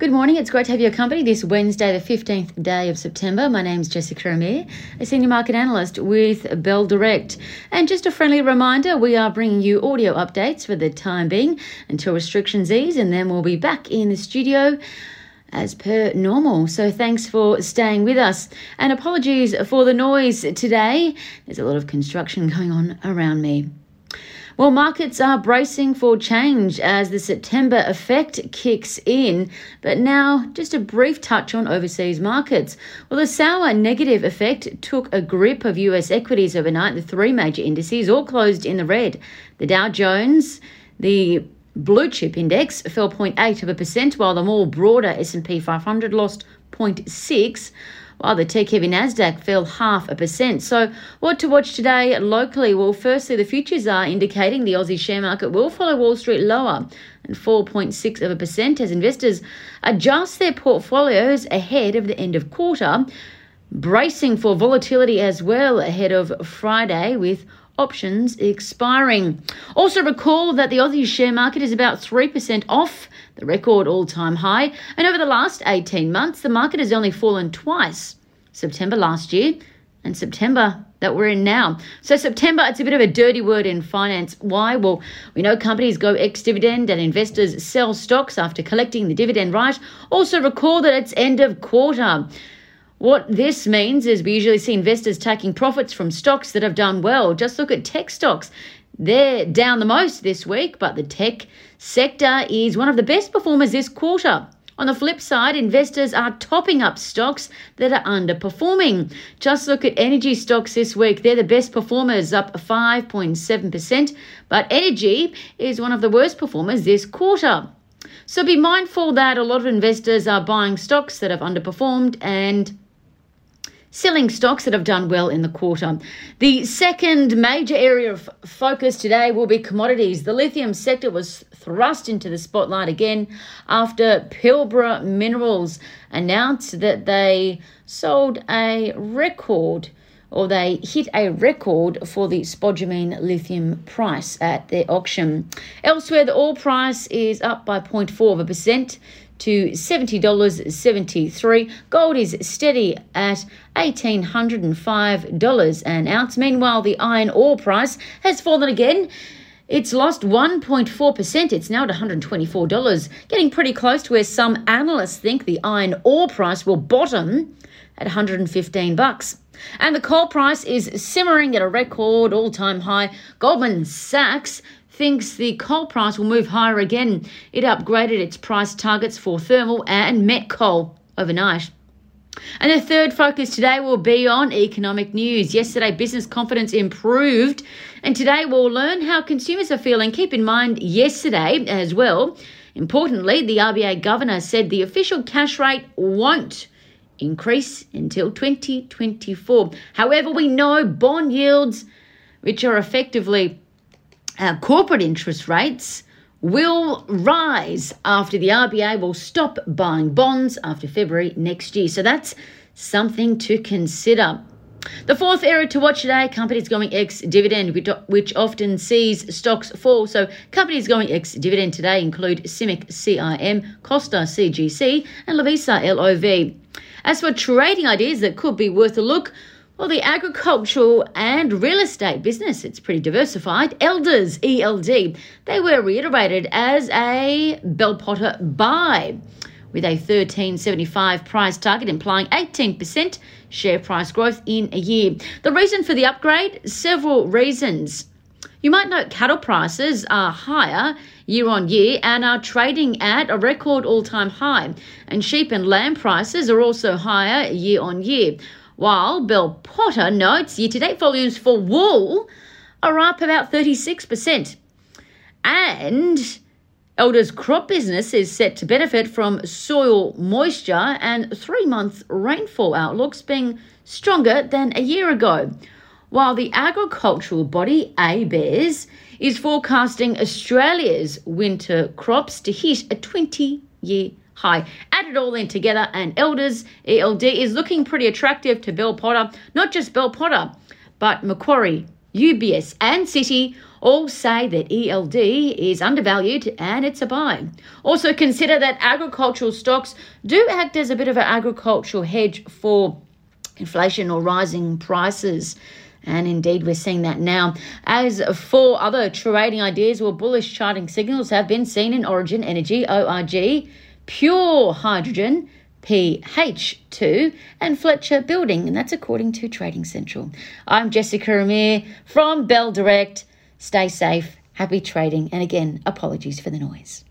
Good morning. It's great to have your company this Wednesday, the 15th day of September. My name's Jessica Amir, a senior market analyst with Bell Direct. And just a friendly reminder we are bringing you audio updates for the time being until restrictions ease, and then we'll be back in the studio as per normal. So thanks for staying with us. And apologies for the noise today. There's a lot of construction going on around me. Well, markets are bracing for change as the September effect kicks in. But now, just a brief touch on overseas markets. Well, the sour negative effect took a grip of US equities overnight. The three major indices all closed in the red. The Dow Jones, the blue chip index fell 0.8 of a percent, while the more broader S&P 500 lost 0.6 while the tech heavy Nasdaq fell half a percent. So, what to watch today locally? Well, firstly, the futures are indicating the Aussie share market will follow Wall Street lower and 4.6 of a percent as investors adjust their portfolios ahead of the end of quarter, bracing for volatility as well ahead of Friday with options expiring. Also, recall that the Aussie share market is about 3% off the record all time high, and over the last 18 months, the market has only fallen twice September last year and September that we're in now. So, September, it's a bit of a dirty word in finance. Why? Well, we know companies go ex dividend and investors sell stocks after collecting the dividend right. Also, recall that it's end of quarter. What this means is we usually see investors taking profits from stocks that have done well. Just look at tech stocks. They're down the most this week, but the tech sector is one of the best performers this quarter. On the flip side, investors are topping up stocks that are underperforming. Just look at energy stocks this week. They're the best performers, up 5.7%, but energy is one of the worst performers this quarter. So be mindful that a lot of investors are buying stocks that have underperformed and selling stocks that have done well in the quarter. The second major area of focus today will be commodities. The lithium sector was thrust into the spotlight again after Pilbara Minerals announced that they sold a record or they hit a record for the spodumene lithium price at their auction. Elsewhere, the oil price is up by 0.4 of a percent to $70.73. Gold is steady at $1,805 an ounce. Meanwhile, the iron ore price has fallen again. It's lost 1.4%. It's now at $124, getting pretty close to where some analysts think the iron ore price will bottom at 115 bucks. And the coal price is simmering at a record all-time high. Goldman Sachs thinks the coal price will move higher again. It upgraded its price targets for thermal and met coal overnight. And the third focus today will be on economic news. Yesterday, business confidence improved, and today we'll learn how consumers are feeling. Keep in mind, yesterday as well, importantly, the RBA governor said the official cash rate won't increase until 2024. However, we know bond yields, which are effectively uh, corporate interest rates will rise after the RBA will stop buying bonds after February next year. So that's something to consider. The fourth area to watch today companies going ex dividend, which often sees stocks fall. So, companies going ex dividend today include CIMIC CIM, Costa CGC, and Lovisa LOV. As for trading ideas that could be worth a look, well, the agricultural and real estate business, it's pretty diversified. Elders, ELD, they were reiterated as a Bell Potter buy with a 1375 price target implying 18% share price growth in a year. The reason for the upgrade, several reasons. You might note cattle prices are higher year on year and are trading at a record all time high, and sheep and lamb prices are also higher year on year while Bell Potter notes year to date volumes for wool are up about 36%. And Elders crop business is set to benefit from soil moisture and three month rainfall outlooks being stronger than a year ago. While the agricultural body ABARES is forecasting Australia's winter crops to hit a 20 year high. It all in together, and Elders ELD is looking pretty attractive to Bell Potter. Not just Bell Potter, but Macquarie, UBS, and Citi all say that ELD is undervalued and it's a buy. Also, consider that agricultural stocks do act as a bit of an agricultural hedge for inflation or rising prices. And indeed, we're seeing that now. As for other trading ideas, well, bullish charting signals have been seen in Origin Energy, ORG, Pure Hydrogen, PH2, and Fletcher Building, and that's according to Trading Central. I'm Jessica Amir from Bell Direct. Stay safe, happy trading, and again, apologies for the noise.